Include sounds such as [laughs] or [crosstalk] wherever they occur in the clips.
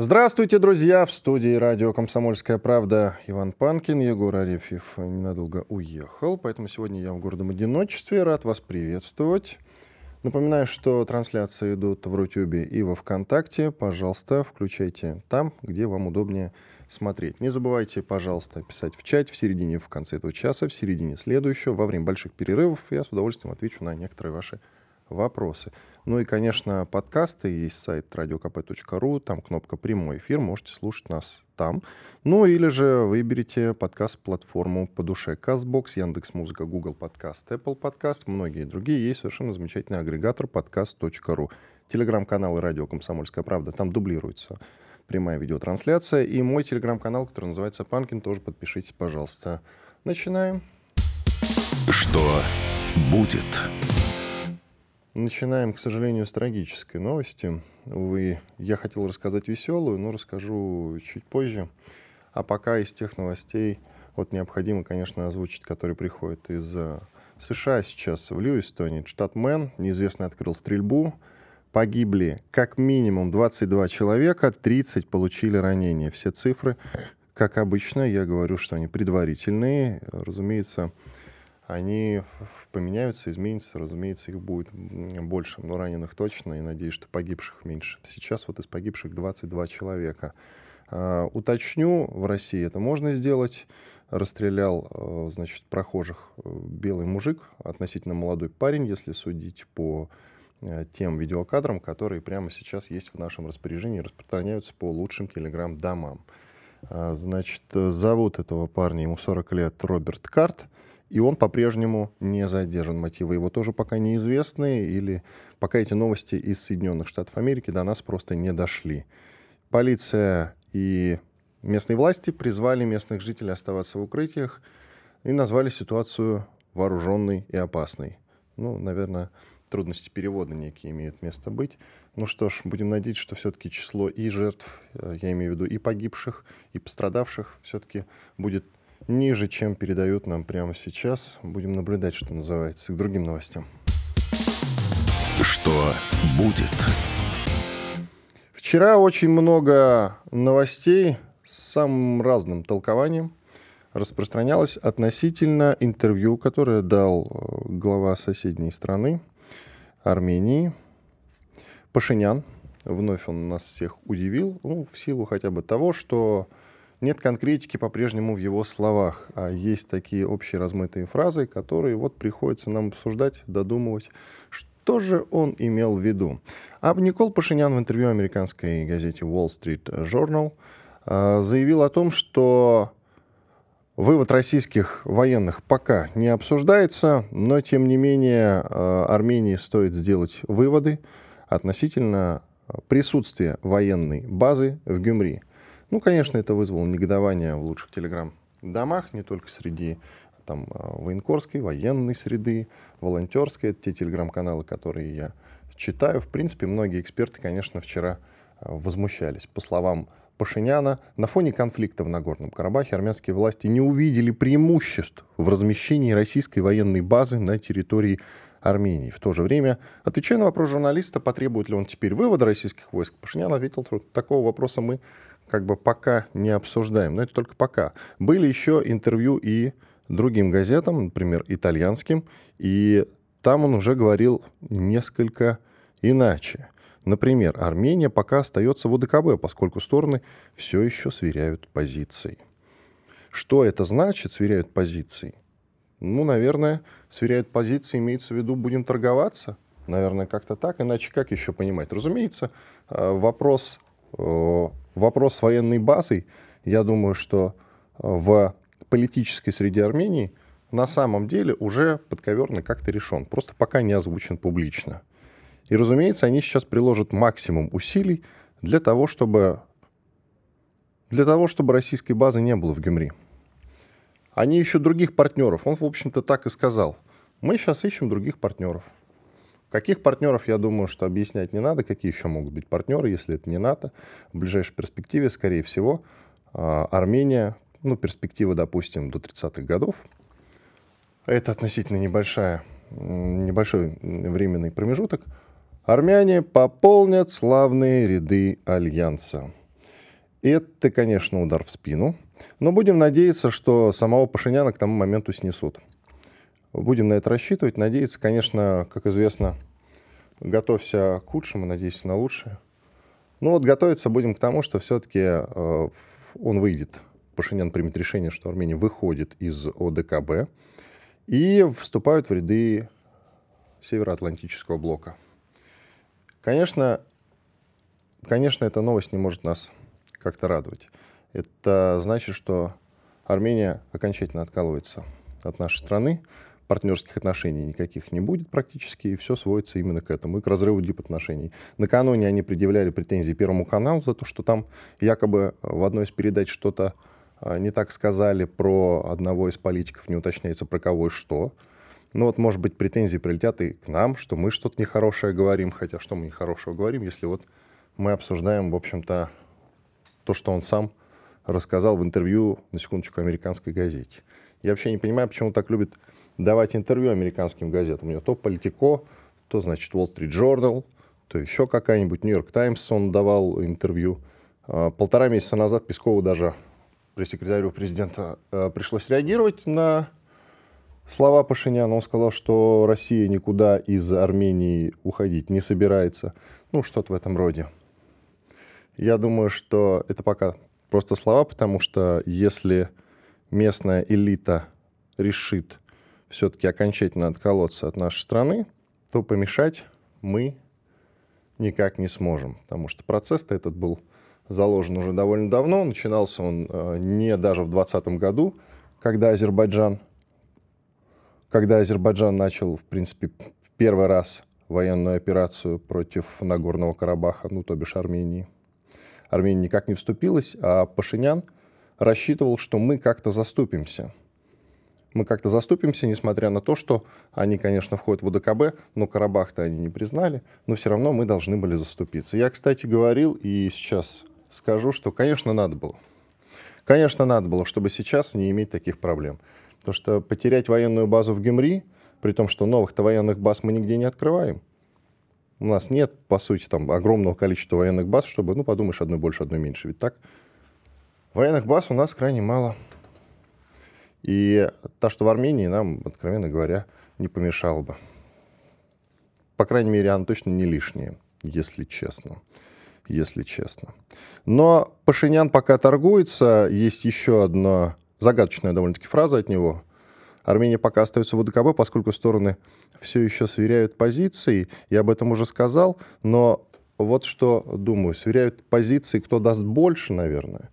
Здравствуйте, друзья! В студии радио «Комсомольская правда» Иван Панкин. Егор Арефьев ненадолго уехал, поэтому сегодня я в гордом одиночестве. Рад вас приветствовать. Напоминаю, что трансляции идут в Рутюбе и во Вконтакте. Пожалуйста, включайте там, где вам удобнее смотреть. Не забывайте, пожалуйста, писать в чат в середине, в конце этого часа, в середине следующего, во время больших перерывов. Я с удовольствием отвечу на некоторые ваши вопросы. Ну и, конечно, подкасты. Есть сайт radiokp.ru, там кнопка «Прямой эфир», можете слушать нас там. Ну или же выберите подкаст-платформу по душе. CastBox, Яндекс.Музыка, Google Подкаст, Apple Подкаст, многие другие. Есть совершенно замечательный агрегатор подкаст.ру. Телеграм-канал «Радио Комсомольская правда», там дублируется прямая видеотрансляция. И мой телеграм-канал, который называется «Панкин», тоже подпишитесь, пожалуйста. Начинаем. Что будет? Начинаем, к сожалению, с трагической новости. Увы, я хотел рассказать веселую, но расскажу чуть позже. А пока из тех новостей, вот необходимо, конечно, озвучить, которые приходят из э, США сейчас в Льюистоне. Штат Мэн, неизвестный открыл стрельбу. Погибли как минимум 22 человека, 30 получили ранения. Все цифры, как обычно, я говорю, что они предварительные. Разумеется, они поменяются, изменятся, разумеется, их будет больше, но раненых точно, и надеюсь, что погибших меньше. Сейчас вот из погибших 22 человека. Uh, уточню, в России это можно сделать. Расстрелял, uh, значит, прохожих uh, белый мужик, относительно молодой парень, если судить по тем видеокадрам, которые прямо сейчас есть в нашем распоряжении, распространяются по лучшим телеграм-домам. Значит, зовут этого парня, ему 40 лет, Роберт Карт и он по-прежнему не задержан. Мотивы его тоже пока неизвестны, или пока эти новости из Соединенных Штатов Америки до нас просто не дошли. Полиция и местные власти призвали местных жителей оставаться в укрытиях и назвали ситуацию вооруженной и опасной. Ну, наверное, трудности перевода некие имеют место быть. Ну что ж, будем надеяться, что все-таки число и жертв, э, я имею в виду и погибших, и пострадавших, все-таки будет ниже, чем передают нам прямо сейчас. Будем наблюдать, что называется, к другим новостям. Что будет? Вчера очень много новостей с самым разным толкованием распространялось относительно интервью, которое дал э, глава соседней страны, Армении, Пашинян. Вновь он нас всех удивил, ну, в силу хотя бы того, что нет конкретики по-прежнему в его словах, а есть такие общие размытые фразы, которые вот приходится нам обсуждать, додумывать, что же он имел в виду. А Никол Пашинян в интервью американской газете Wall Street Journal а, заявил о том, что Вывод российских военных пока не обсуждается, но тем не менее а, Армении стоит сделать выводы относительно присутствия военной базы в Гюмри. Ну, конечно, это вызвало негодование в лучших телеграм-домах, не только среди там, а, военкорской, военной среды, волонтерской. Это те телеграм-каналы, которые я читаю. В принципе, многие эксперты, конечно, вчера а, возмущались. По словам Пашиняна, на фоне конфликта в Нагорном Карабахе армянские власти не увидели преимуществ в размещении российской военной базы на территории Армении. В то же время, отвечая на вопрос журналиста, потребует ли он теперь вывода российских войск, Пашинян ответил, что такого вопроса мы как бы пока не обсуждаем, но это только пока. Были еще интервью и другим газетам, например, итальянским, и там он уже говорил несколько иначе. Например, Армения пока остается в ОДКБ, поскольку стороны все еще сверяют позиции. Что это значит, сверяют позиции? Ну, наверное, сверяют позиции, имеется в виду, будем торговаться. Наверное, как-то так, иначе как еще понимать? Разумеется, э, вопрос вопрос с военной базой, я думаю, что э, в политической среде Армении на самом деле уже подковерно как-то решен, просто пока не озвучен публично. И, разумеется, они сейчас приложат максимум усилий для того, чтобы для того, чтобы российской базы не было в Гюмри. Они ищут других партнеров. Он, в общем-то, так и сказал. Мы сейчас ищем других партнеров. Каких партнеров, я думаю, что объяснять не надо. Какие еще могут быть партнеры, если это не НАТО? В ближайшей перспективе, скорее всего, а, Армения, ну, перспектива, допустим, до 30-х годов. Это относительно небольшая, небольшой временный промежуток. Армяне пополнят славные ряды Альянса. Это, конечно, удар в спину. Но будем надеяться, что самого Пашиняна к тому моменту снесут. Будем на это рассчитывать. Надеяться, конечно, как известно, готовься к худшему, надеюсь на лучшее. Ну вот готовиться будем к тому, что все-таки э, он выйдет, Пашинян примет решение, что Армения выходит из ОДКБ и вступают в ряды Североатлантического блока. Конечно, конечно, эта новость не может нас как-то радовать. Это значит, что Армения окончательно откалывается от нашей страны, партнерских отношений никаких не будет практически, и все сводится именно к этому, и к разрыву дипотношений. Накануне они предъявляли претензии Первому каналу за то, что там якобы в одной из передач что-то а, не так сказали про одного из политиков, не уточняется про кого и что. Ну вот, может быть, претензии прилетят и к нам, что мы что-то нехорошее говорим, хотя что мы нехорошего говорим, если вот мы обсуждаем, в общем-то, то, что он сам рассказал в интервью, на секундочку, американской газете. Я вообще не понимаю, почему так любит давать интервью американским газетам. У него то Политико, то, значит, Wall Street Journal, то еще какая-нибудь Нью-Йорк Таймс он давал интервью. А, полтора месяца назад Пескову даже пресс-секретарю президента а, пришлось реагировать на слова Пашиняна. Он сказал, что Россия никуда из Армении уходить не собирается. Ну, что-то в этом роде. Я думаю, что это пока просто слова, потому что если местная элита решит все-таки окончательно отколоться от нашей страны, то помешать мы никак не сможем. Потому что процесс-то этот был заложен уже довольно давно. Начинался он э, не даже в 2020 году, когда Азербайджан, когда Азербайджан начал, в принципе, в первый раз военную операцию против Нагорного Карабаха, ну, то бишь Армении. Армения никак не вступилась, а Пашинян рассчитывал, что мы как-то заступимся. Мы как-то заступимся, несмотря на то, что они, конечно, входят в УДКБ, но Карабах-то они не признали, но все равно мы должны были заступиться. Я, кстати, говорил и сейчас скажу, что, конечно, надо было. Конечно, надо было, чтобы сейчас не иметь таких проблем. Потому что потерять военную базу в Гемри, при том, что новых-то военных баз мы нигде не открываем, у нас нет, по сути, там огромного количества военных баз, чтобы, ну, подумаешь, одной больше, одной меньше. Ведь так? Военных баз у нас крайне мало. И то, что в Армении, нам, откровенно говоря, не помешало бы. По крайней мере, она точно не лишняя, если честно. Если честно. Но Пашинян пока торгуется. Есть еще одна загадочная довольно-таки фраза от него. Армения пока остается в УДКБ, поскольку стороны все еще сверяют позиции. Я об этом уже сказал, но вот что думаю, сверяют позиции, кто даст больше, наверное.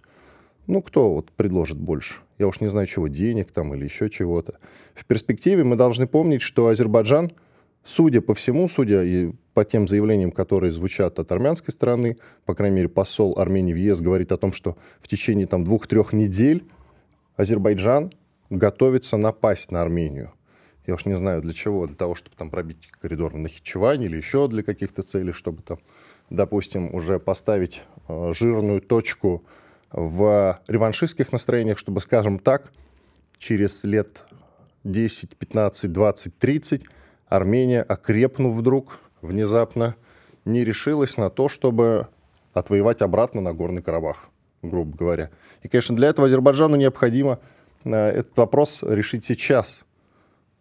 Ну, кто вот предложит больше? Я уж не знаю, чего, денег там или еще чего-то. В перспективе мы должны помнить, что Азербайджан, судя по всему, судя и по тем заявлениям, которые звучат от армянской стороны, по крайней мере, посол Армении в ЕС говорит о том, что в течение там двух-трех недель Азербайджан готовится напасть на Армению. Я уж не знаю для чего, для того, чтобы там пробить коридор на Нахичевань или еще для каких-то целей, чтобы там, допустим, уже поставить э, жирную точку в реваншистских настроениях, чтобы, скажем так, через лет 10, 15, 20, 30 Армения, окрепнув вдруг внезапно, не решилась на то, чтобы отвоевать обратно на Горный Карабах, грубо говоря. И, конечно, для этого Азербайджану необходимо Э, этот вопрос решить сейчас,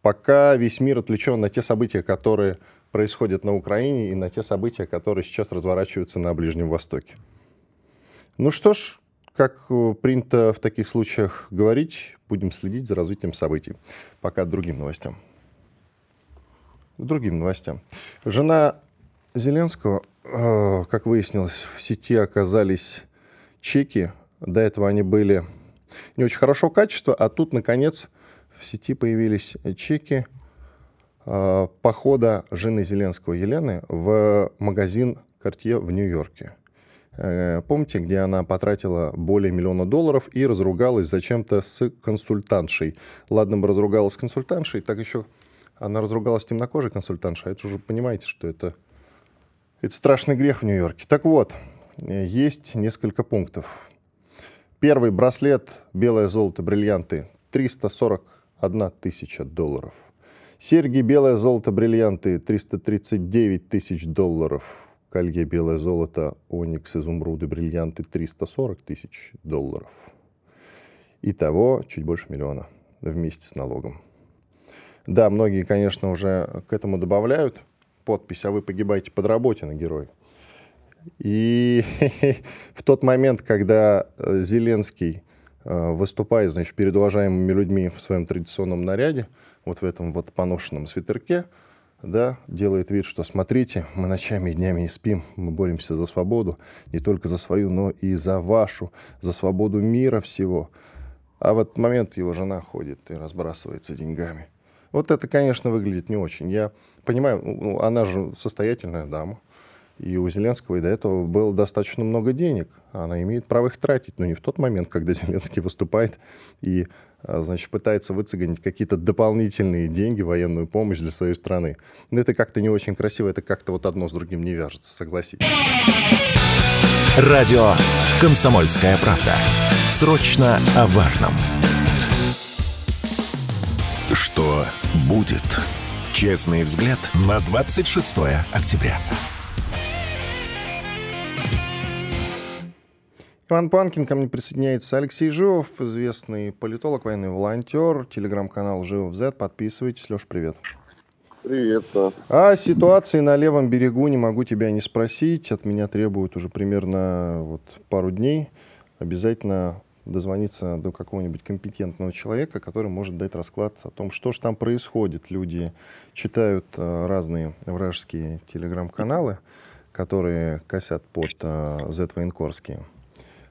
пока весь мир отвлечен на те события, которые происходят на Украине и на те события, которые сейчас разворачиваются на Ближнем Востоке. Ну что ж, как э, принято в таких случаях говорить, будем следить за развитием событий. Пока другим новостям. Другим новостям. Жена Зеленского, э, как выяснилось, в сети оказались чеки. До этого они были не очень хорошего качества, а тут, наконец, в сети появились чеки э, похода жены Зеленского Елены в магазин Cartier в Нью-Йорке. Э, помните, где она потратила более миллиона долларов и разругалась зачем-то с консультантшей. Ладно бы разругалась с консультантшей, так еще она разругалась с темнокожей консультантшей. А это уже понимаете, что это, это страшный грех в Нью-Йорке. Так вот, э, есть несколько пунктов. Первый браслет «Белое золото, бриллианты» 341 тысяча долларов. Серьги «Белое золото, бриллианты» 339 тысяч долларов колье белое золото, оникс, изумруды, бриллианты 340 тысяч долларов. Итого чуть больше миллиона вместе с налогом. Да, многие, конечно, уже к этому добавляют подпись, а вы погибаете под работе герой. И [laughs] в тот момент, когда Зеленский э, выступает, значит, перед уважаемыми людьми в своем традиционном наряде, вот в этом вот поношенном свитерке, да, делает вид, что смотрите, мы ночами и днями не спим, мы боремся за свободу, не только за свою, но и за вашу, за свободу мира всего. А в этот момент его жена ходит и разбрасывается деньгами. Вот это, конечно, выглядит не очень. Я понимаю, ну, она же состоятельная дама. И у Зеленского и до этого было достаточно много денег. Она имеет право их тратить, но не в тот момент, когда [laughs] Зеленский выступает и значит, пытается выцегонить какие-то дополнительные деньги, военную помощь для своей страны. Но это как-то не очень красиво, это как-то вот одно с другим не вяжется, согласитесь. Радио «Комсомольская правда». Срочно о важном. Что будет? Честный взгляд на 26 октября. Иван Панкин, ко мне присоединяется Алексей Живов, известный политолог, военный волонтер, телеграм-канал Живов Z. Подписывайтесь. Леш, привет. Приветствую. О ситуации на левом берегу не могу тебя не спросить. От меня требуют уже примерно вот пару дней. Обязательно дозвониться до какого-нибудь компетентного человека, который может дать расклад о том, что же там происходит. Люди читают э, разные вражеские телеграм-каналы, которые косят под э, Z-военкорские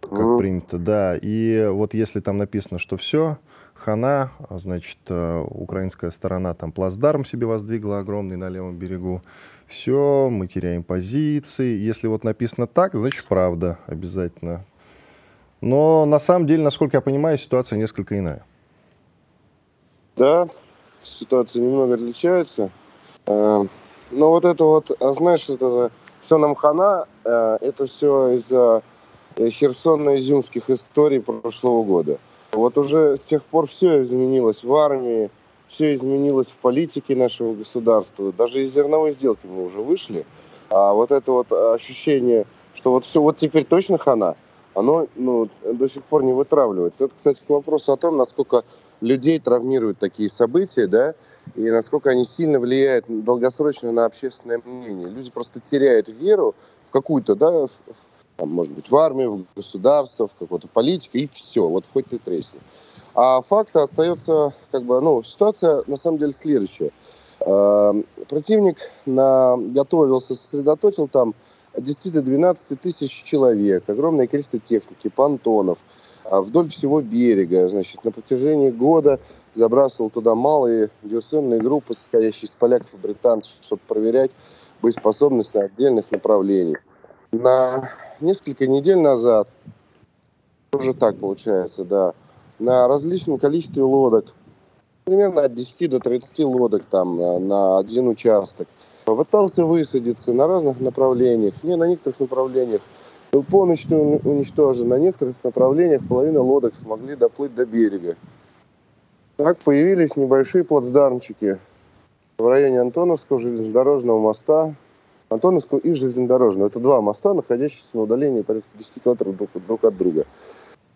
как mm-hmm. принято, да. И вот если там написано, что все, хана, значит, э, украинская сторона там плацдарм себе воздвигла огромный на левом берегу, все, мы теряем позиции. Если вот написано так, значит, правда обязательно. Но на самом деле, насколько я понимаю, ситуация несколько иная. Да, ситуация немного отличается. Э, но вот это вот, а знаешь, это все нам хана, э, это все из-за херсонно-изюмских историй прошлого года. Вот уже с тех пор все изменилось в армии, все изменилось в политике нашего государства. Даже из зерновой сделки мы уже вышли. А вот это вот ощущение, что вот все, вот теперь точно хана, оно ну, до сих пор не вытравливается. Это, кстати, к вопросу о том, насколько людей травмируют такие события, да, и насколько они сильно влияют долгосрочно на общественное мнение. Люди просто теряют веру в какую-то, да, в там, может быть, в армию, в государство, в какую-то политику, и все, вот хоть ты тресни. А факт остается, как бы, ну, ситуация на самом деле следующая. Э, противник на, готовился, сосредоточил там действительно 12 тысяч человек, огромное количество техники, понтонов, а вдоль всего берега, значит, на протяжении года забрасывал туда малые диверсионные группы, состоящие из поляков и британцев, чтобы проверять боеспособность отдельных направлений. На несколько недель назад, уже так получается, да, на различном количестве лодок, примерно от 10 до 30 лодок там на, на один участок, попытался высадиться на разных направлениях, не на некоторых направлениях, полностью уничтожен, на некоторых направлениях половина лодок смогли доплыть до берега. Так появились небольшие плацдармчики в районе Антоновского железнодорожного моста, Антоновского и железнодорожного. Это два моста, находящиеся на удалении порядка 10 километров друг, друг от друга.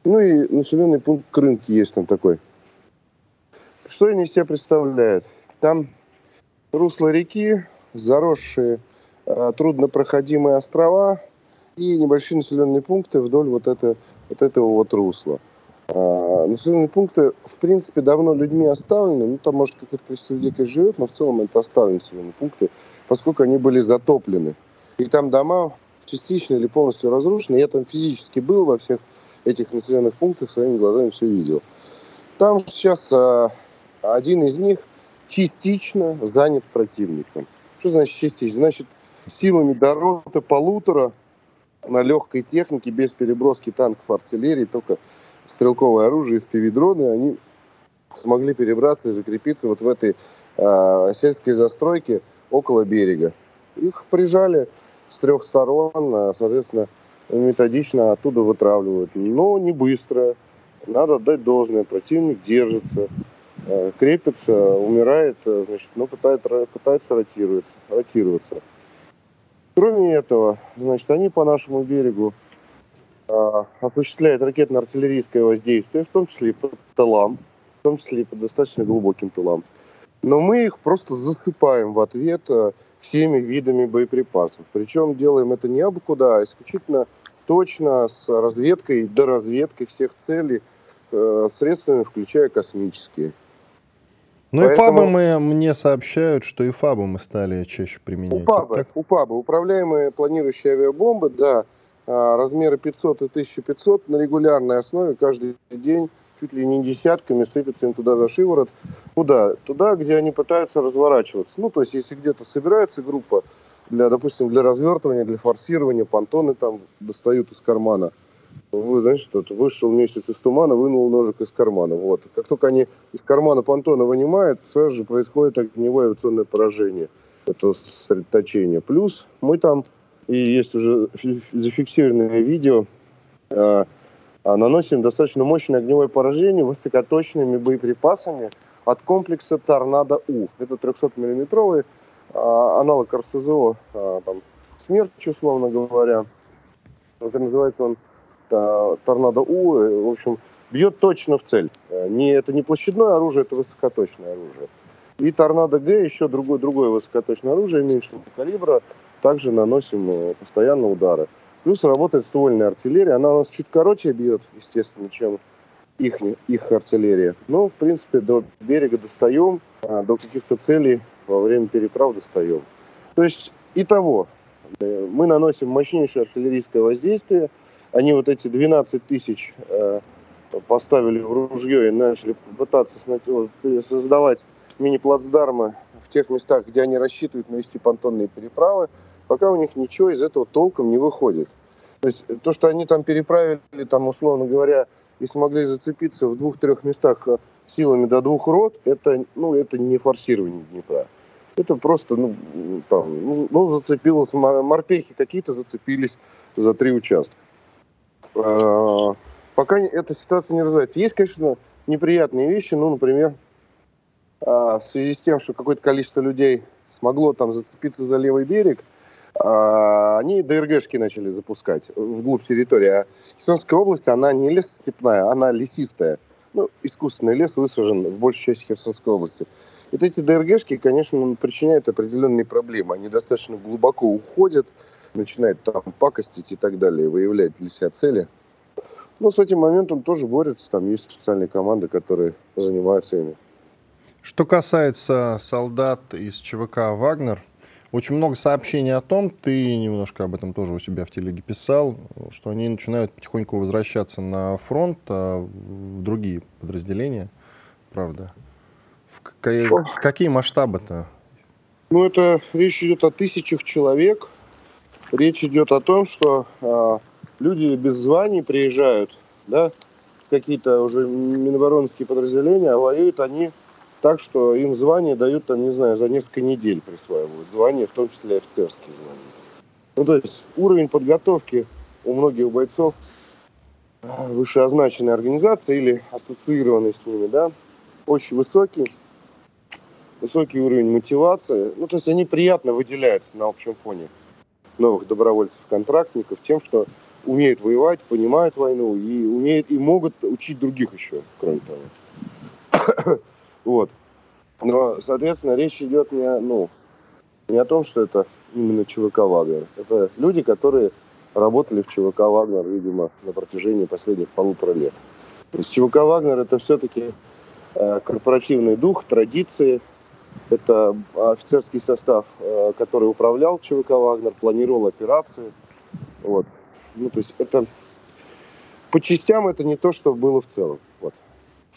Ну и населенный пункт Крынки есть там такой. Что они из себя представляют? Там русло реки, заросшие э, труднопроходимые острова и небольшие населенные пункты вдоль вот, это, вот этого вот русла. А, населенные пункты, в принципе, давно людьми оставлены. Ну, там, может, какое-то количество людей, живет, но в целом это оставленные населенные пункты поскольку они были затоплены. И там дома частично или полностью разрушены. Я там физически был во всех этих населенных пунктах, своими глазами все видел. Там сейчас а, один из них частично занят противником. Что значит частично? Значит, силами до роты полутора на легкой технике, без переброски танков, артиллерии, только стрелковое оружие, в FPV-дроны, они смогли перебраться и закрепиться вот в этой э, сельской застройке около берега. Их прижали с трех сторон, а, соответственно, методично оттуда вытравливают. Но не быстро. Надо отдать должное. Противник держится, э, крепится, умирает, э, значит, но пытается, пытается ротироваться. ротироваться. Кроме этого, значит, они по нашему берегу осуществляют ракетно-артиллерийское воздействие, в том числе и по тылам, в том числе и по достаточно глубоким тылам. Но мы их просто засыпаем в ответ э, всеми видами боеприпасов. Причем делаем это не абы куда, а исключительно точно с разведкой, доразведкой всех целей, э, средствами, включая космические. Ну Поэтому... и ФАБы мы, мне сообщают, что и ФАБы мы стали чаще применять. УПАБы, так? УПАБы, управляемые планирующие авиабомбы, да, а, размеры 500 и 1500 на регулярной основе каждый день чуть ли не десятками сыпется им туда за шиворот. Куда? Туда, где они пытаются разворачиваться. Ну, то есть, если где-то собирается группа, для, допустим, для развертывания, для форсирования, понтоны там достают из кармана – вы, знаете, тут вышел месяц из тумана, вынул ножик из кармана. Вот. Как только они из кармана понтона вынимают, сразу же происходит огневое авиационное поражение. Это сосредоточение. Плюс мы там, и есть уже зафиксированное видео, э, наносим достаточно мощное огневое поражение высокоточными боеприпасами от комплекса «Торнадо-У». Это 300-миллиметровый а, аналог РСЗО, а, там, «Смерч», условно говоря. Это называется он торнадо У, э, в общем, бьет точно в цель. Э, не, это не площадное оружие, это высокоточное оружие. И торнадо Г, еще другое, другое высокоточное оружие меньшего калибра, также наносим э, постоянно удары. Плюс работает ствольная артиллерия, она у нас чуть короче бьет, естественно, чем их, их артиллерия. Но, в принципе, до берега достаем, а до каких-то целей во время переправ достаем. То есть, и того, мы наносим мощнейшее артиллерийское воздействие – они вот эти 12 тысяч э, поставили в ружье и начали пытаться создавать мини-плацдармы в тех местах, где они рассчитывают навести понтонные переправы, пока у них ничего из этого толком не выходит. То есть то, что они там переправили, там, условно говоря, и смогли зацепиться в двух-трех местах э, силами до двух рот, это, ну, это не форсирование Днепра. Это просто, ну, там, ну, ну зацепилось, морпехи какие-то зацепились за три участка. А, пока эта ситуация не развивается. Есть, конечно, неприятные вещи, ну, например, а, в связи с тем, что какое-то количество людей смогло там зацепиться за левый берег, они ДРГшки начали запускать вглубь территории. А Херсонская область, она не лесостепная, она лесистая. Ну, искусственный лес высажен в большей части Херсонской области. Вот эти ДРГшки, конечно, причиняют определенные проблемы. Они достаточно глубоко уходят, начинает там пакостить и так далее, выявлять для себя цели. Но с этим моментом тоже борются, там есть специальные команды, которые занимаются ими. Что касается солдат из ЧВК «Вагнер», очень много сообщений о том, ты немножко об этом тоже у себя в телеге писал, что они начинают потихоньку возвращаться на фронт, а в другие подразделения, правда. В какие, какие масштабы-то? Ну, это речь идет о тысячах человек, Речь идет о том, что э, люди без званий приезжают, да, в какие-то уже миноборонские подразделения, а воюют они так, что им звание дают, там, не знаю, за несколько недель присваивают. Звания, в том числе офицерские звания. Ну, то есть уровень подготовки у многих бойцов а, вышеозначенной организации или ассоциированной с ними, да, очень высокий, высокий уровень мотивации. Ну, то есть они приятно выделяются на общем фоне новых добровольцев-контрактников тем, что умеют воевать, понимают войну и умеют и могут учить других еще, кроме того. Вот. Но, соответственно, речь идет не, о, ну, не о том, что это именно ЧВК «Вагнер». Это люди, которые работали в ЧВК «Вагнер», видимо, на протяжении последних полутора лет. То есть ЧВК «Вагнер» — это все-таки э, корпоративный дух, традиции, это офицерский состав, э, который управлял ЧВК «Вагнер», планировал операции. Вот. Ну, то есть это по частям это не то, что было в целом. Вот.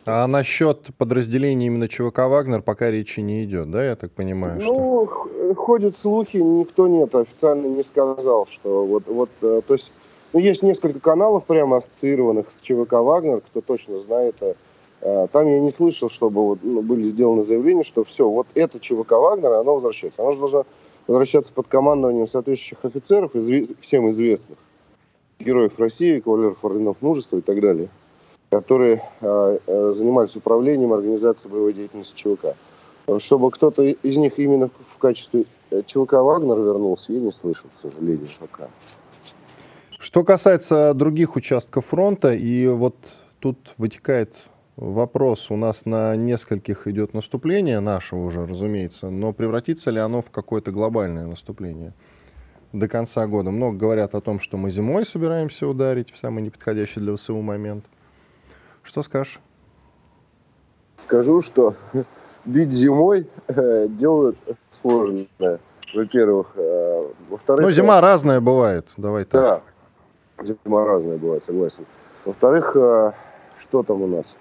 А насчет подразделений именно ЧВК «Вагнер» пока речи не идет, да, я так понимаю? Ну, что... ходят слухи, никто нет, официально не сказал, что вот, вот, э, то есть Ну, есть несколько каналов прямо ассоциированных с ЧВК «Вагнер», кто точно знает. А, там я не слышал, чтобы вот, ну, были сделаны заявления, что все, вот это ЧВК «Вагнер», оно возвращается. Оно же должно возвращаться под командованием соответствующих офицеров, изв... всем известных, героев России, кавалеров орденов мужества и так далее, которые э, э, занимались управлением организацией боевой деятельности ЧВК. Чтобы кто-то из них именно в качестве э, ЧВК «Вагнер» вернулся, я не слышал, к сожалению, пока. Что касается других участков фронта, и вот тут вытекает вопрос. У нас на нескольких идет наступление, наше уже, разумеется, но превратится ли оно в какое-то глобальное наступление до конца года? Много говорят о том, что мы зимой собираемся ударить в самый неподходящий для ВСУ момент. Что скажешь? Скажу, что [laughs] бить зимой э, делают сложно. Во-первых. Э, во-вторых... Ну, зима разная бывает, давай так. Да, Зима разная бывает, согласен. Во-вторых, э, что там у нас?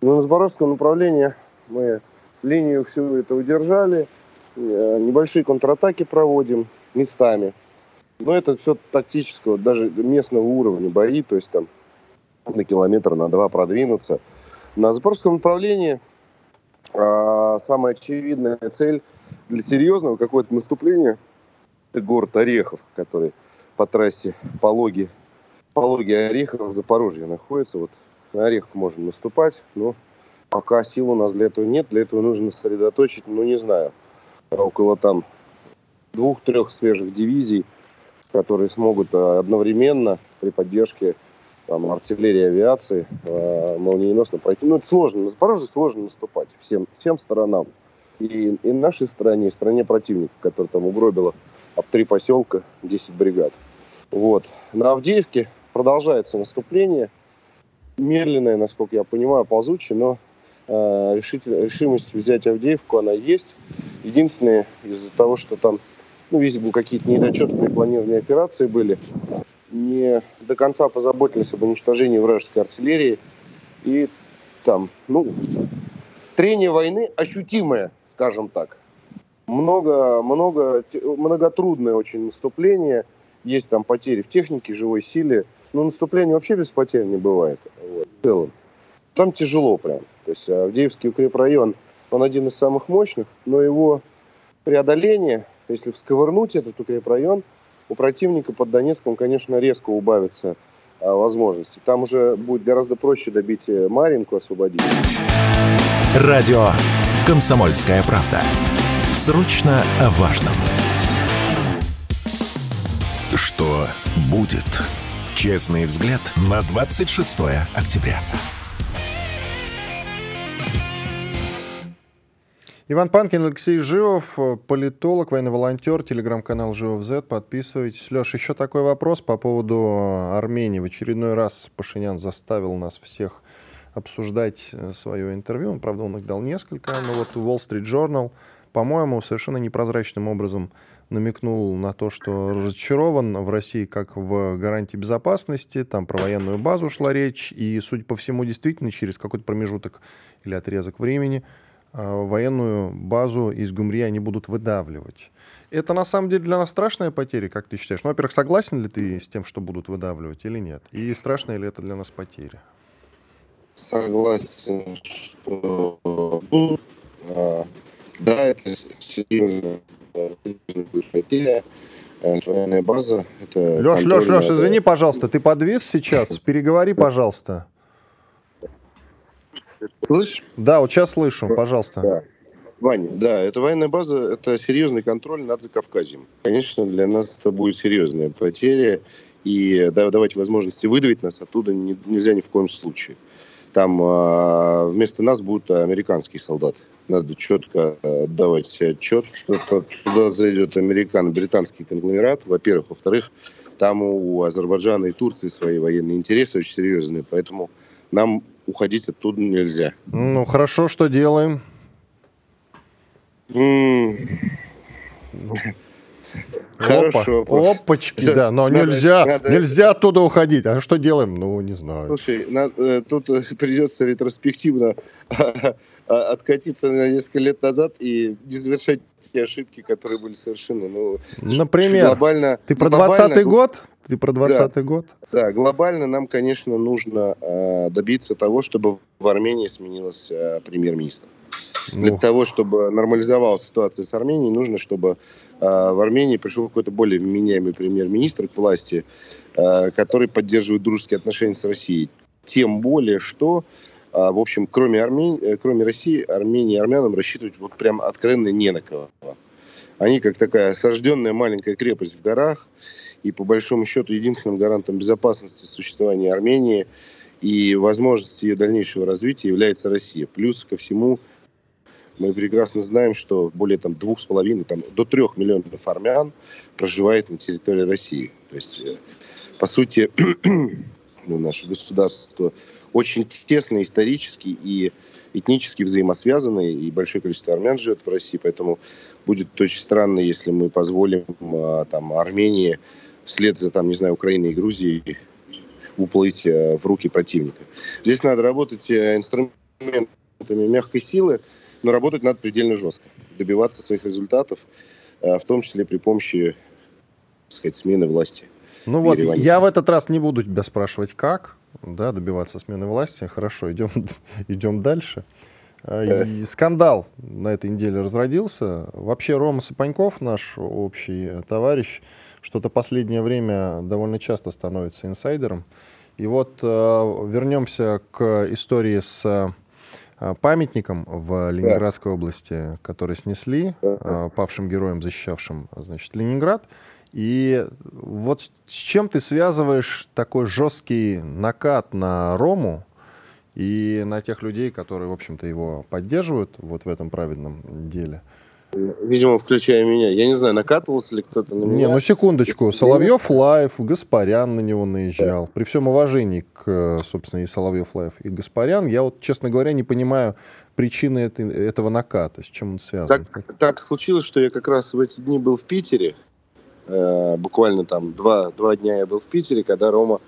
Ну, на Запорожском направлении мы линию всю это удержали, небольшие контратаки проводим местами. Но это все тактического, даже местного уровня бои, то есть там на километр, на два продвинуться. На Запорожском направлении а, самая очевидная цель для серьезного какого-то наступления – это город Орехов, который по трассе Пологи, Пологи Орехов в Запорожье находится. Вот на Орехов можно наступать, но пока сил у нас для этого нет. Для этого нужно сосредоточить, ну не знаю, около там двух-трех свежих дивизий, которые смогут э, одновременно при поддержке там, артиллерии, авиации э, молниеносно пройти. Ну, это сложно. На Запорожье сложно наступать всем, всем сторонам. И, и нашей стране, и стране противника, которая там угробила об три поселка, 10 бригад. Вот. На Авдеевке продолжается наступление. Медленное, насколько я понимаю, ползучее, но э, решитель, решимость взять Авдеевку, она есть. Единственное, из-за того, что там, ну, видимо, какие-то недочеты при планировании операции были, не до конца позаботились об уничтожении вражеской артиллерии. И там, ну, трение войны ощутимое, скажем так много, много, многотрудное очень наступление. Есть там потери в технике, живой силе. Но наступление вообще без потерь не бывает. Вот, в целом. Там тяжело прям. То есть Авдеевский укрепрайон, он один из самых мощных, но его преодоление, если всковырнуть этот укрепрайон, у противника под Донецком, конечно, резко убавится а, возможности. Там уже будет гораздо проще добить э, Маринку, освободить. Радио «Комсомольская правда». Срочно о важном. Что будет? Честный взгляд на 26 октября. Иван Панкин, Алексей Живов, политолог, военный волонтер, телеграм-канал Живов Z. Подписывайтесь. Леш, еще такой вопрос по поводу Армении. В очередной раз Пашинян заставил нас всех обсуждать э, свое интервью. Он, правда, он их дал несколько. Но вот Wall Street Journal по-моему, совершенно непрозрачным образом намекнул на то, что разочарован в России как в гарантии безопасности, там про военную базу шла речь, и, судя по всему, действительно через какой-то промежуток или отрезок времени военную базу из Гумри они будут выдавливать. Это на самом деле для нас страшная потеря, как ты считаешь? Ну, во-первых, согласен ли ты с тем, что будут выдавливать или нет? И страшная ли это для нас потеря? Согласен, что будут. А, да, это серьезная потеря. Военная база. Это Леш, Леш, Леш, извини, пожалуйста, ты подвис сейчас? Переговори, пожалуйста. Слышишь? Да, вот сейчас слышу, пожалуйста. Да. Ваня, да, это военная база, это серьезный контроль над Закавказьем. Конечно, для нас это будет серьезная потеря, и давать возможности выдавить нас оттуда нельзя ни в коем случае. Там э, вместо нас будут американские солдаты надо четко э, давать себе отчет, что туда зайдет американо-британский конгломерат, во-первых. Во-вторых, там у Азербайджана и Турции свои военные интересы очень серьезные, поэтому нам уходить оттуда нельзя. Ну, хорошо, что делаем? Хорошо. Опа, опачки, да, но надо, нельзя, надо... нельзя оттуда уходить. А что делаем? Ну, не знаю. Слушай, надо, э, тут э, придется ретроспективно [laughs] откатиться на несколько лет назад и не завершать те ошибки, которые были совершены. Ну, Например, глобально, ты про 20 год? Ты про 20 да, год? Да, глобально нам, конечно, нужно э, добиться того, чтобы в Армении сменилась э, премьер-министр. Для того, чтобы нормализовалась ситуация с Арменией, нужно, чтобы в Армении пришел какой-то более вменяемый премьер-министр к власти, э, который поддерживает дружеские отношения с Россией. Тем более, что, э, в общем, кроме, Армени... Э, кроме России, Армении и армянам рассчитывать вот прям откровенно не на кого. Они как такая осажденная маленькая крепость в горах, и по большому счету единственным гарантом безопасности существования Армении и возможности ее дальнейшего развития является Россия. Плюс ко всему мы прекрасно знаем, что более там, двух с половиной, там, до трех миллионов армян проживает на территории России. То есть, э, по сути, [clears throat] ну, наше государство очень тесно исторически и этнически взаимосвязаны, и большое количество армян живет в России, поэтому будет очень странно, если мы позволим а, там, Армении вслед за, там, не знаю, Украиной и Грузией уплыть э, в руки противника. Здесь надо работать э, инструментами мягкой силы, но работать надо предельно жестко, добиваться своих результатов, э, в том числе при помощи, так сказать, смены власти. Ну вот, я в этот раз не буду тебя спрашивать, как да, добиваться смены власти. Хорошо, идем, [laughs] идем дальше. Э. И скандал на этой неделе разродился. Вообще Рома Сапаньков, наш общий товарищ, что-то последнее время довольно часто становится инсайдером. И вот э, вернемся к истории с Э, памятником в Ленинградской области, который снесли э, павшим героям, защищавшим, значит, Ленинград. И вот с чем ты связываешь такой жесткий накат на Рому и на тех людей, которые, в общем-то, его поддерживают вот в этом праведном деле? Видимо, включая меня. Я не знаю, накатывался ли кто-то на меня. Не, ну секундочку. Соловьев Live, Гаспарян на него наезжал. При всем уважении к, собственно, и Соловьев Live, и Гаспарян, я вот, честно говоря, не понимаю причины этой, этого наката, с чем он связан. Так, так случилось, что я как раз в эти дни был в Питере. Э, буквально там два, два дня я был в Питере, когда Рома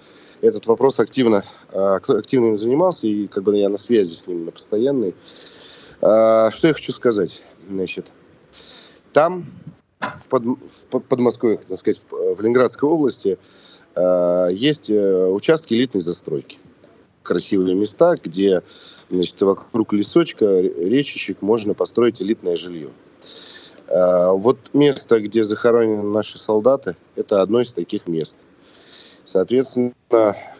этот вопрос активно, э, активно им занимался, и как бы я на связи с ним на постоянной. Э, что я хочу сказать? Значит, там, в, под, в Подмосковье, так сказать, в, в Ленинградской области, э, есть э, участки элитной застройки. Красивые места, где значит, вокруг лесочка, речечек можно построить элитное жилье. Э, вот место, где захоронены наши солдаты, это одно из таких мест. Соответственно,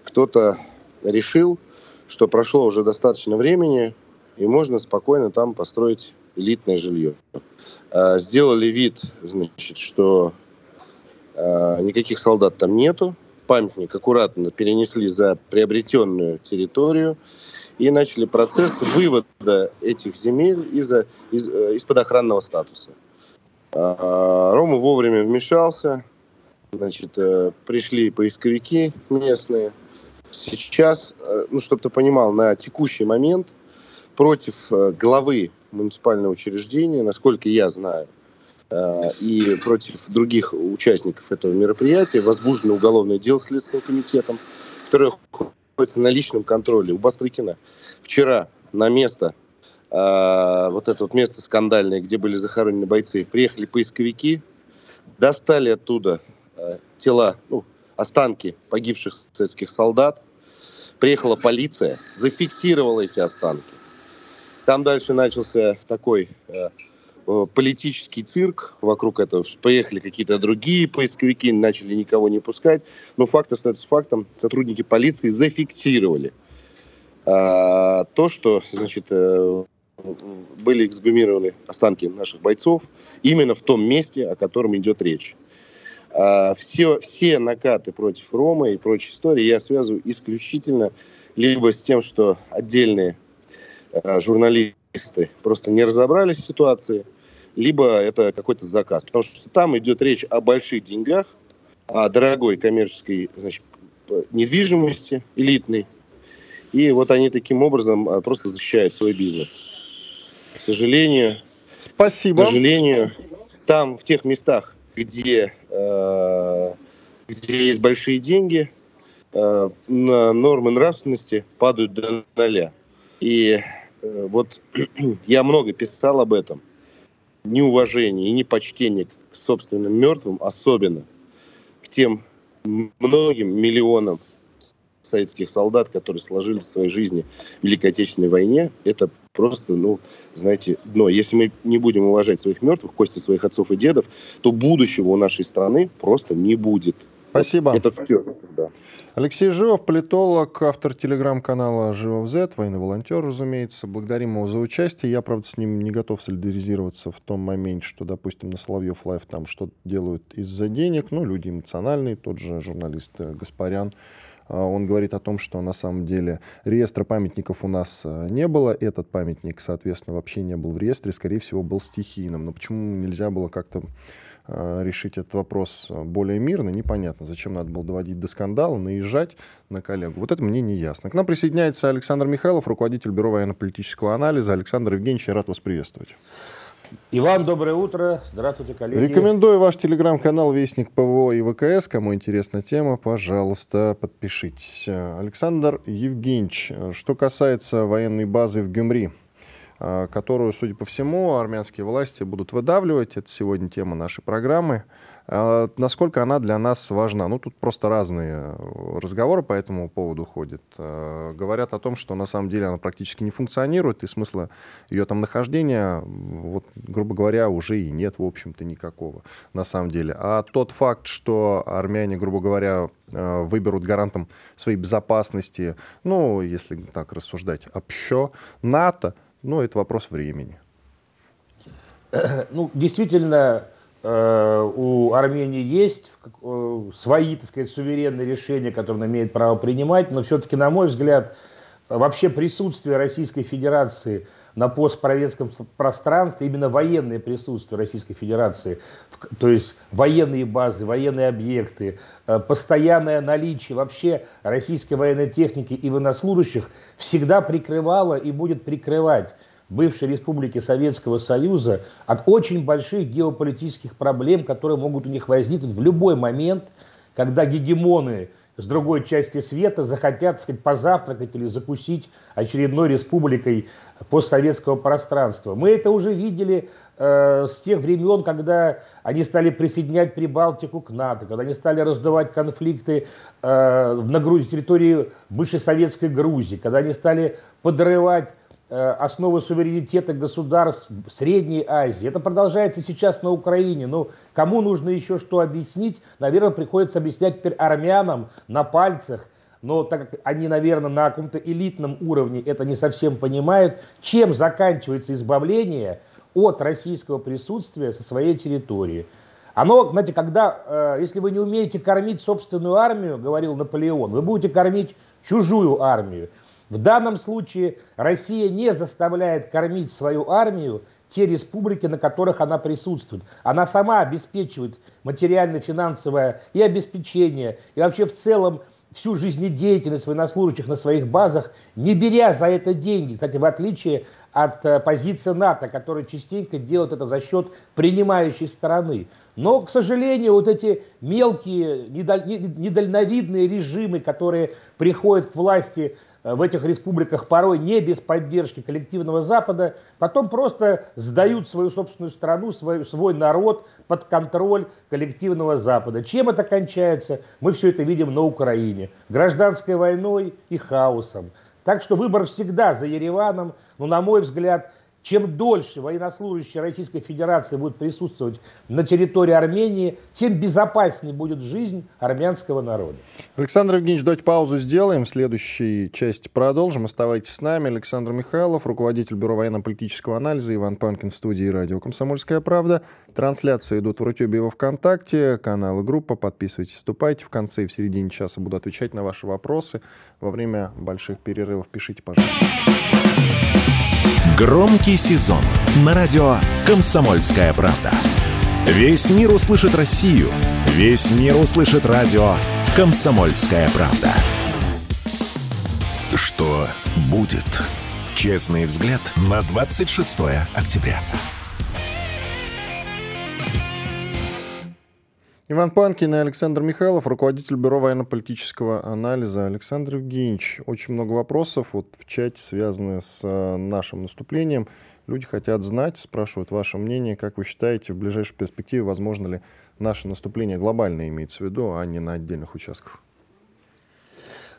кто-то решил, что прошло уже достаточно времени, и можно спокойно там построить элитное жилье. А, сделали вид, значит, что а, никаких солдат там нету. Памятник аккуратно перенесли за приобретенную территорию и начали процесс вывода этих земель из, из, э, из-под охранного статуса. А, Рома вовремя вмешался, значит, э, пришли поисковики местные. Сейчас, э, ну, чтобы ты понимал, на текущий момент против главы муниципальное учреждение, насколько я знаю, э, и против других участников этого мероприятия возбуждено уголовное дело Следственным комитетом, которое находится на личном контроле у Бастрыкина. Вчера на место, э, вот это вот место скандальное, где были захоронены бойцы, приехали поисковики, достали оттуда э, тела, ну, останки погибших советских солдат, приехала полиция, зафиксировала эти останки. Там дальше начался такой э, э, политический цирк вокруг этого. Поехали какие-то другие поисковики, начали никого не пускать. Но факт остается фактом. Сотрудники полиции зафиксировали э, то, что, значит, э, были эксгумированы останки наших бойцов именно в том месте, о котором идет речь. Э, все, все накаты против Ромы и прочей истории я связываю исключительно либо с тем, что отдельные журналисты просто не разобрались в ситуации, либо это какой-то заказ. Потому что там идет речь о больших деньгах, о дорогой коммерческой значит, недвижимости элитной. И вот они таким образом э, просто защищают свой бизнес. К сожалению, Спасибо. К сожалению, там, в тех местах, где, где есть большие деньги, нормы нравственности падают до ноля. И вот [clears throat] я много писал об этом. Неуважение и непочтение к собственным мертвым, особенно к тем многим миллионам советских солдат, которые сложили в своей жизни в Великой Отечественной войне, это просто, ну, знаете, дно. Если мы не будем уважать своих мертвых, кости своих отцов и дедов, то будущего у нашей страны просто не будет. Спасибо. Это все. Да. Алексей Живов, политолог, автор телеграм-канала Живов Z, военный волонтер, разумеется. Благодарим его за участие. Я, правда, с ним не готов солидаризироваться в том моменте, что, допустим, на Соловьев Live там что-то делают из-за денег. Ну, люди эмоциональные, тот же журналист э, Гаспарян а, он говорит о том, что на самом деле реестра памятников у нас а, не было. Этот памятник, соответственно, вообще не был в реестре, скорее всего, был стихийным. Но почему нельзя было как-то решить этот вопрос более мирно, непонятно. Зачем надо было доводить до скандала, наезжать на коллегу. Вот это мне не ясно. К нам присоединяется Александр Михайлов, руководитель Бюро военно-политического анализа. Александр Евгеньевич, я рад вас приветствовать. Иван, доброе утро. Здравствуйте, коллеги. Рекомендую ваш телеграм-канал «Вестник ПВО и ВКС». Кому интересна тема, пожалуйста, подпишитесь. Александр Евгеньевич, что касается военной базы в Гюмри, которую, судя по всему, армянские власти будут выдавливать. Это сегодня тема нашей программы. А, насколько она для нас важна? Ну, тут просто разные разговоры по этому поводу ходят. А, говорят о том, что на самом деле она практически не функционирует, и смысла ее там нахождения, вот, грубо говоря, уже и нет, в общем-то, никакого на самом деле. А тот факт, что армяне, грубо говоря, а, выберут гарантом своей безопасности, ну, если так рассуждать, общо, НАТО, ну, это вопрос времени. [clears throat] Ну, действительно, Э, у Армении есть э, свои, так сказать, суверенные решения, которые она имеет право принимать, но все-таки, на мой взгляд, вообще присутствие Российской Федерации на постсоветском пространстве, именно военное присутствие Российской Федерации, то есть военные базы, военные объекты, э, постоянное наличие вообще российской военной техники и военнослужащих всегда прикрывало и будет прикрывать бывшей республики Советского Союза от очень больших геополитических проблем, которые могут у них возникнуть в любой момент, когда гегемоны с другой части света захотят, так сказать, позавтракать или закусить очередной республикой постсоветского пространства. Мы это уже видели э, с тех времен, когда они стали присоединять Прибалтику к НАТО, когда они стали раздувать конфликты э, на Грузии, территории бывшей советской Грузии, когда они стали подрывать основы суверенитета государств Средней Азии. Это продолжается сейчас на Украине. Ну, кому нужно еще что объяснить? Наверное, приходится объяснять теперь армянам на пальцах, но так как они, наверное, на каком-то элитном уровне это не совсем понимают, чем заканчивается избавление от российского присутствия со своей территории. Оно, знаете, когда, э, если вы не умеете кормить собственную армию, говорил Наполеон, вы будете кормить чужую армию. В данном случае Россия не заставляет кормить свою армию те республики, на которых она присутствует. Она сама обеспечивает материально-финансовое и обеспечение, и вообще в целом всю жизнедеятельность военнослужащих на своих базах, не беря за это деньги. Кстати, в отличие от э, позиции НАТО, которая частенько делает это за счет принимающей стороны. Но, к сожалению, вот эти мелкие, недальновидные режимы, которые приходят к власти в этих республиках порой не без поддержки коллективного Запада, потом просто сдают свою собственную страну, свой, свой народ под контроль коллективного Запада. Чем это кончается? Мы все это видим на Украине. Гражданской войной и хаосом. Так что выбор всегда за Ереваном, но, на мой взгляд, чем дольше военнослужащие Российской Федерации будут присутствовать на территории Армении, тем безопаснее будет жизнь армянского народа. Александр Евгеньевич, давайте паузу сделаем. В следующей части продолжим. Оставайтесь с нами. Александр Михайлов, руководитель Бюро военно-политического анализа, Иван Панкин в студии радио «Комсомольская правда». Трансляции идут в Рутюбе и во Вконтакте, каналы группа. Подписывайтесь, вступайте. В конце и в середине часа буду отвечать на ваши вопросы. Во время больших перерывов пишите, пожалуйста. Громкий сезон на радио «Комсомольская правда». Весь мир услышит Россию. Весь мир услышит радио «Комсомольская правда». Что будет? Честный взгляд на 26 октября. Иван Панкин и Александр Михайлов, руководитель Бюро военно-политического анализа. Александр Евгеньевич, очень много вопросов вот в чате, связанные с э, нашим наступлением. Люди хотят знать, спрашивают ваше мнение, как вы считаете, в ближайшей перспективе возможно ли наше наступление глобальное имеется в виду, а не на отдельных участках?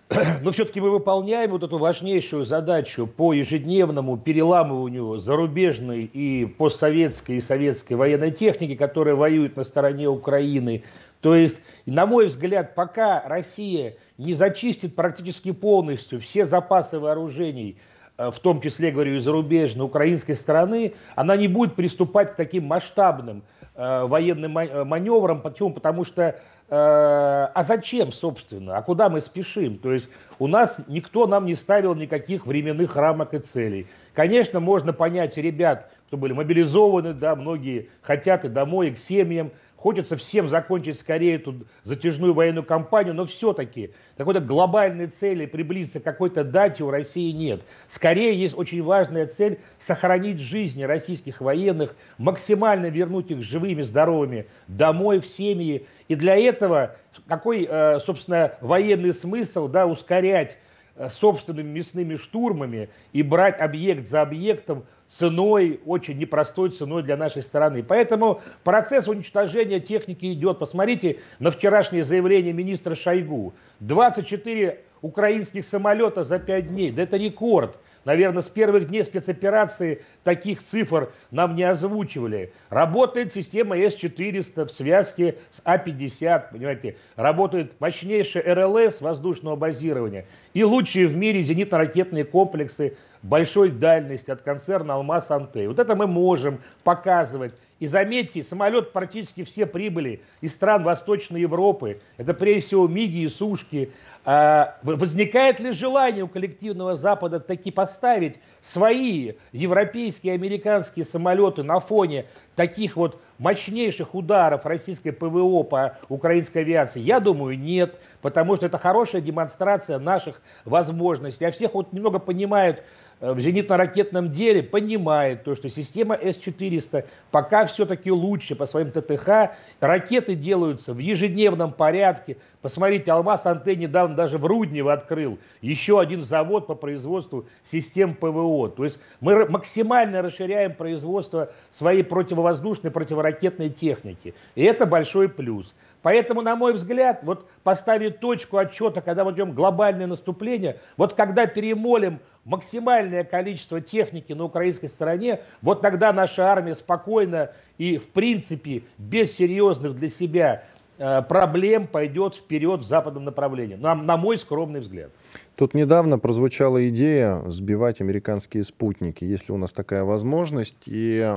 [clears throat] но все-таки мы выполняем вот эту важнейшую задачу по ежедневному переламыванию зарубежной и постсоветской и советской военной техники, которая воюет на стороне Украины. То есть, на мой взгляд, пока Россия не зачистит практически полностью все запасы вооружений, э, в том числе, говорю, и зарубежной, украинской стороны, она не будет приступать к таким масштабным э, военным э, маневрам. Почему? Потому что а зачем, собственно, а куда мы спешим? То есть у нас никто нам не ставил никаких временных рамок и целей. Конечно, можно понять ребят, кто были мобилизованы, да, многие хотят и домой, и к семьям, Хочется всем закончить скорее эту затяжную военную кампанию, но все-таки какой-то глобальной цели приблизиться к какой-то дате у России нет. Скорее есть очень важная цель сохранить жизни российских военных, максимально вернуть их живыми, здоровыми домой, в семьи. И для этого какой, э, собственно, военный смысл да, ускорять э, собственными мясными штурмами и брать объект за объектом ценой, очень непростой ценой для нашей страны. Поэтому процесс уничтожения техники идет. Посмотрите на вчерашнее заявление министра Шойгу. 24 украинских самолета за 5 дней. Да это рекорд. Наверное, с первых дней спецоперации таких цифр нам не озвучивали. Работает система С-400 в связке с А-50, понимаете. Работает мощнейший РЛС воздушного базирования и лучшие в мире зенитно-ракетные комплексы большой дальности от концерна «Алмаз Антей». Вот это мы можем показывать. И заметьте, самолет практически все прибыли из стран Восточной Европы. Это прежде всего МИГи и Сушки. А возникает ли желание у коллективного Запада таки поставить свои европейские, американские самолеты на фоне таких вот мощнейших ударов российской ПВО по украинской авиации? Я думаю, нет, потому что это хорошая демонстрация наших возможностей. А всех вот немного понимают в зенитно-ракетном деле понимает то, что система С-400 пока все-таки лучше по своим ТТХ. Ракеты делаются в ежедневном порядке. Посмотрите, Алмаз Антей недавно даже в Руднево открыл еще один завод по производству систем ПВО. То есть мы максимально расширяем производство своей противовоздушной, противоракетной техники. И это большой плюс. Поэтому, на мой взгляд, вот поставить точку отчета, когда мы идем глобальное наступление, вот когда перемолим максимальное количество техники на украинской стороне, вот тогда наша армия спокойно и, в принципе, без серьезных для себя э, проблем пойдет вперед в западном направлении, на, на мой скромный взгляд. Тут недавно прозвучала идея сбивать американские спутники, если у нас такая возможность, и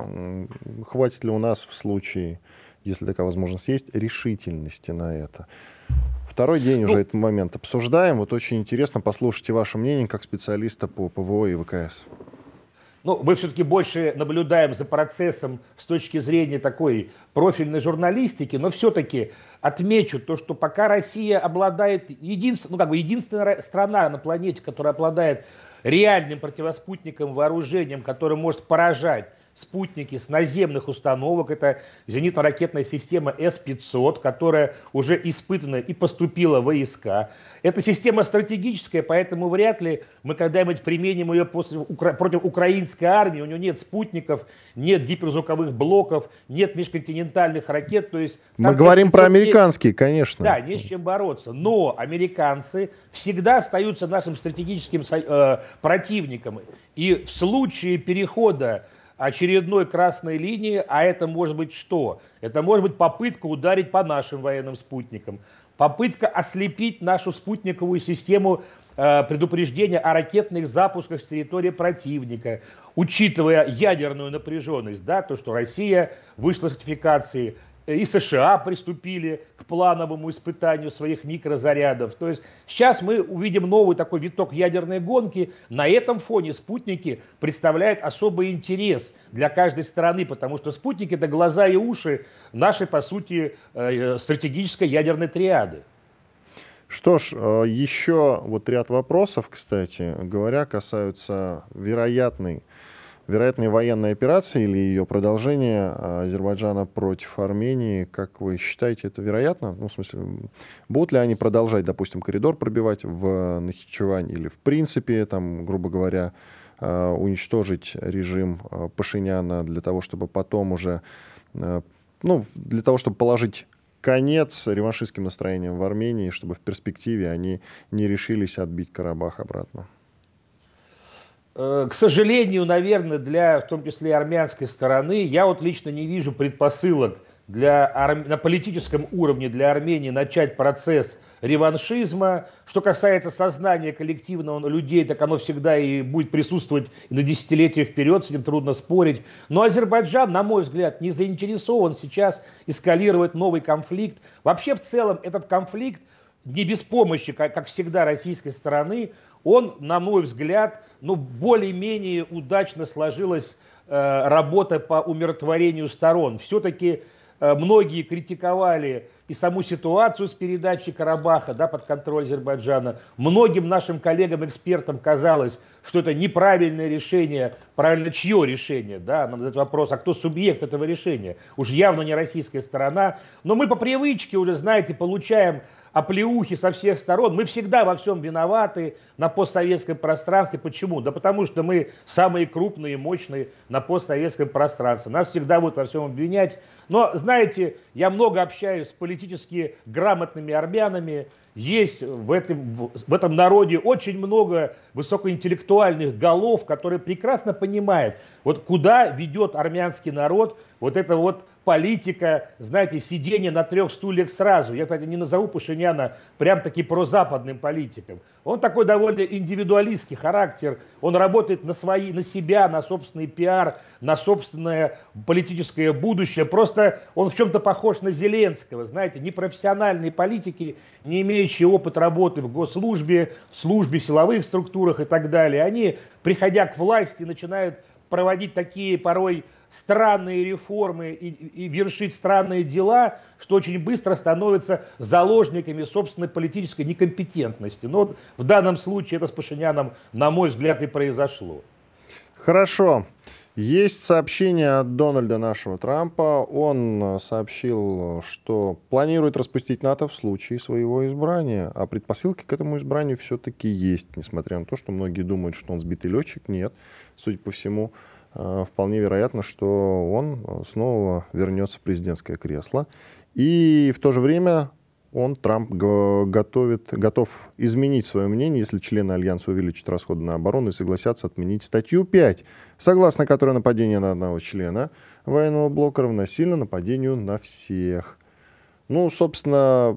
хватит ли у нас в случае, если такая возможность есть, решительности на это. Второй день уже ну, этот момент обсуждаем. Вот очень интересно послушайте ваше мнение как специалиста по ПВО и ВКС. Ну, мы все-таки больше наблюдаем за процессом с точки зрения такой профильной журналистики, но все-таки отмечу то, что пока Россия обладает единствен, ну, как бы единственная страна на планете, которая обладает реальным противоспутником вооружением, которое может поражать спутники с наземных установок. Это зенитно-ракетная система С-500, которая уже испытана и поступила в войска. Эта система стратегическая, поэтому вряд ли мы когда-нибудь применим ее после, против украинской армии. У нее нет спутников, нет гиперзвуковых блоков, нет межконтинентальных ракет. То есть, мы говорим про американские, нет, конечно. Да, не с чем бороться. Но американцы всегда остаются нашим стратегическим э, противником. И в случае перехода очередной красной линии, а это может быть что? Это может быть попытка ударить по нашим военным спутникам, попытка ослепить нашу спутниковую систему э, предупреждения о ракетных запусках с территории противника, учитывая ядерную напряженность, да, то, что Россия вышла с ратификации и США приступили к плановому испытанию своих микрозарядов. То есть сейчас мы увидим новый такой виток ядерной гонки. На этом фоне спутники представляют особый интерес для каждой страны, потому что спутники это глаза и уши нашей, по сути, э, стратегической ядерной триады. Что ж, э, еще вот ряд вопросов, кстати говоря, касаются вероятной вероятной военной операции или ее продолжение Азербайджана против Армении, как вы считаете, это вероятно? Ну, в смысле, будут ли они продолжать, допустим, коридор пробивать в Нахичевань или в принципе, там, грубо говоря, уничтожить режим Пашиняна для того, чтобы потом уже, ну, для того, чтобы положить конец реваншистским настроениям в Армении, чтобы в перспективе они не решились отбить Карабах обратно? Э, к сожалению, наверное, для, в том числе, армянской стороны, я вот лично не вижу предпосылок для, на политическом уровне для Армении начать процесс реваншизма. Что касается сознания коллективного людей, так оно всегда и будет присутствовать и на десятилетия вперед, с этим трудно спорить. Но Азербайджан, на мой взгляд, не заинтересован сейчас эскалировать новый конфликт. Вообще, в целом, этот конфликт не без помощи, как, как всегда, российской стороны, он, на мой взгляд, ну, более-менее удачно сложилась э, работа по умиротворению сторон. Все-таки э, многие критиковали и саму ситуацию с передачей Карабаха да, под контроль Азербайджана. Многим нашим коллегам-экспертам казалось, что это неправильное решение. Правильно, чье решение? Да? Надо задать вопрос, а кто субъект этого решения? Уж явно не российская сторона. Но мы по привычке уже, знаете, получаем оплеухи со всех сторон. Мы всегда во всем виноваты на постсоветском пространстве. Почему? Да потому что мы самые крупные мощные на постсоветском пространстве. Нас всегда будут во всем обвинять. Но, знаете, я много общаюсь с политически грамотными армянами. Есть в этом, в этом народе очень много высокоинтеллектуальных голов, которые прекрасно понимают, вот куда ведет армянский народ вот это вот политика, знаете, сидение на трех стульях сразу. Я, кстати, не назову Пашиняна прям-таки прозападным политиком. Он такой довольно индивидуалистский характер. Он работает на, свои, на себя, на собственный пиар, на собственное политическое будущее. Просто он в чем-то похож на Зеленского, знаете, непрофессиональные политики, не имеющие опыт работы в госслужбе, в службе, силовых структурах и так далее. Они, приходя к власти, начинают проводить такие порой странные реформы и, и вершить странные дела, что очень быстро становятся заложниками собственной политической некомпетентности. Но в данном случае это с Пашиняном, на мой взгляд, и произошло. Хорошо. Есть сообщение от Дональда нашего Трампа. Он сообщил, что планирует распустить НАТО в случае своего избрания. А предпосылки к этому избранию все-таки есть, несмотря на то, что многие думают, что он сбитый летчик. Нет, судя по всему, вполне вероятно, что он э, снова вернется в президентское кресло. И в то же время он, Трамп, готовит, готов изменить свое мнение, если члены Альянса увеличат расходы на оборону и согласятся отменить статью 5, согласно которой нападение на одного члена военного блока равносильно нападению на всех. Ну, собственно,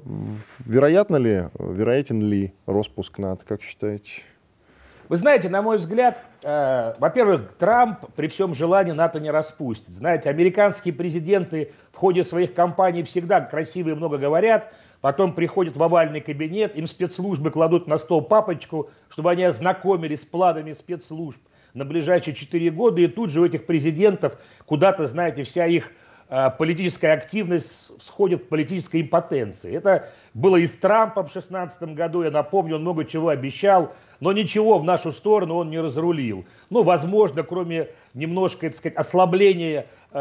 вероятно ли, вероятен ли распуск НАТО, как считаете? Вы знаете, на мой взгляд, э, во-первых, Трамп при всем желании НАТО не распустит. Знаете, американские президенты в ходе своих кампаний всегда красиво и много говорят, потом приходят в овальный кабинет, им спецслужбы кладут на стол папочку, чтобы они ознакомились с планами спецслужб на ближайшие четыре года, и тут же у этих президентов куда-то, знаете, вся их политическая активность сходит к политической импотенции. Это было и с Трампом в 2016 году, я напомню, он много чего обещал, но ничего в нашу сторону он не разрулил. Ну, возможно, кроме немножко, так сказать, ослабления э,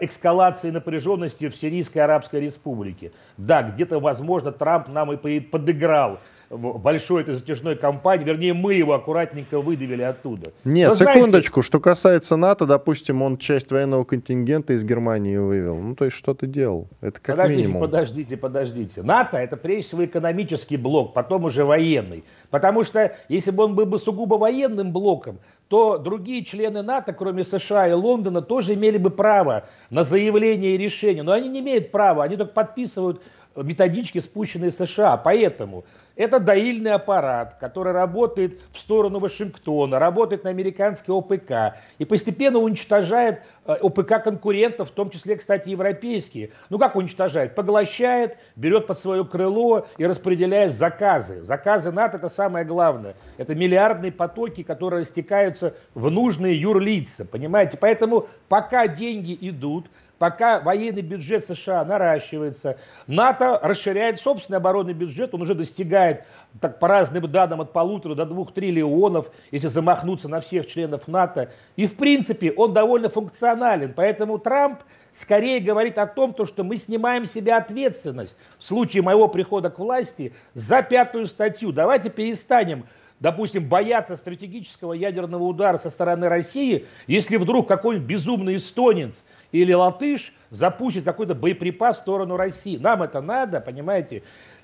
эскалации напряженности в Сирийской Арабской Республике. Да, где-то, возможно, Трамп нам и подыграл большой этой затяжной кампании, вернее, мы его аккуратненько выдавили оттуда. Нет, Но, секундочку, знаете, что касается НАТО, допустим, он часть военного контингента из Германии вывел. Ну, то есть что-то делал. Это как подождите, минимум. Подождите, подождите. НАТО это прежде всего экономический блок, потом уже военный. Потому что если бы он был бы сугубо военным блоком, то другие члены НАТО, кроме США и Лондона, тоже имели бы право на заявление и решение. Но они не имеют права, они только подписывают методички, спущенные США. Поэтому это доильный аппарат, который работает в сторону Вашингтона, работает на американский ОПК и постепенно уничтожает э, ОПК конкурентов, в том числе, кстати, европейские. Ну как уничтожает? Поглощает, берет под свое крыло и распределяет заказы. Заказы НАТО это самое главное. Это миллиардные потоки, которые растекаются в нужные юрлица, понимаете? Поэтому пока деньги идут, пока военный бюджет США наращивается, НАТО расширяет собственный оборонный бюджет, он уже достигает, так по разным данным, от полутора до двух триллионов, если замахнуться на всех членов НАТО. И в принципе он довольно функционален, поэтому Трамп скорее говорит о том, то, что мы снимаем себе ответственность в случае моего прихода к власти за пятую статью. Давайте перестанем допустим, бояться стратегического ядерного удара со стороны России, если вдруг какой-нибудь безумный эстонец или латыш запустит какой-то боеприпас в сторону России. Нам это надо, понимаете?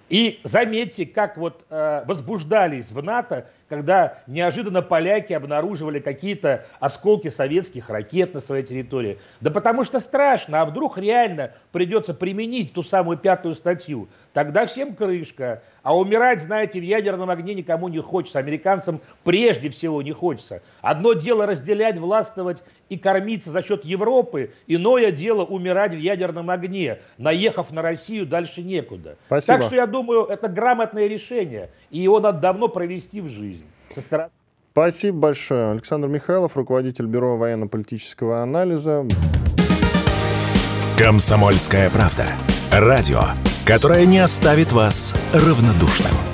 И заметьте, как вот э, возбуждались в НАТО, когда неожиданно поляки обнаруживали какие-то осколки советских ракет на своей территории. Да потому что страшно, а вдруг реально придется применить ту самую пятую статью. Тогда всем крышка. А умирать, знаете, в ядерном огне никому не хочется. Американцам прежде всего не хочется. Одно дело разделять, властвовать и кормиться за счет Европы. Иное дело умирать в ядерном огне. Наехав на Россию, дальше некуда. Спасибо. Так что я думаю, это грамотное решение. И его надо давно провести в жизнь. Спасибо большое. Александр Михайлов, руководитель Бюро военно-политического анализа. Комсомольская правда. Радио, которое не оставит вас равнодушным.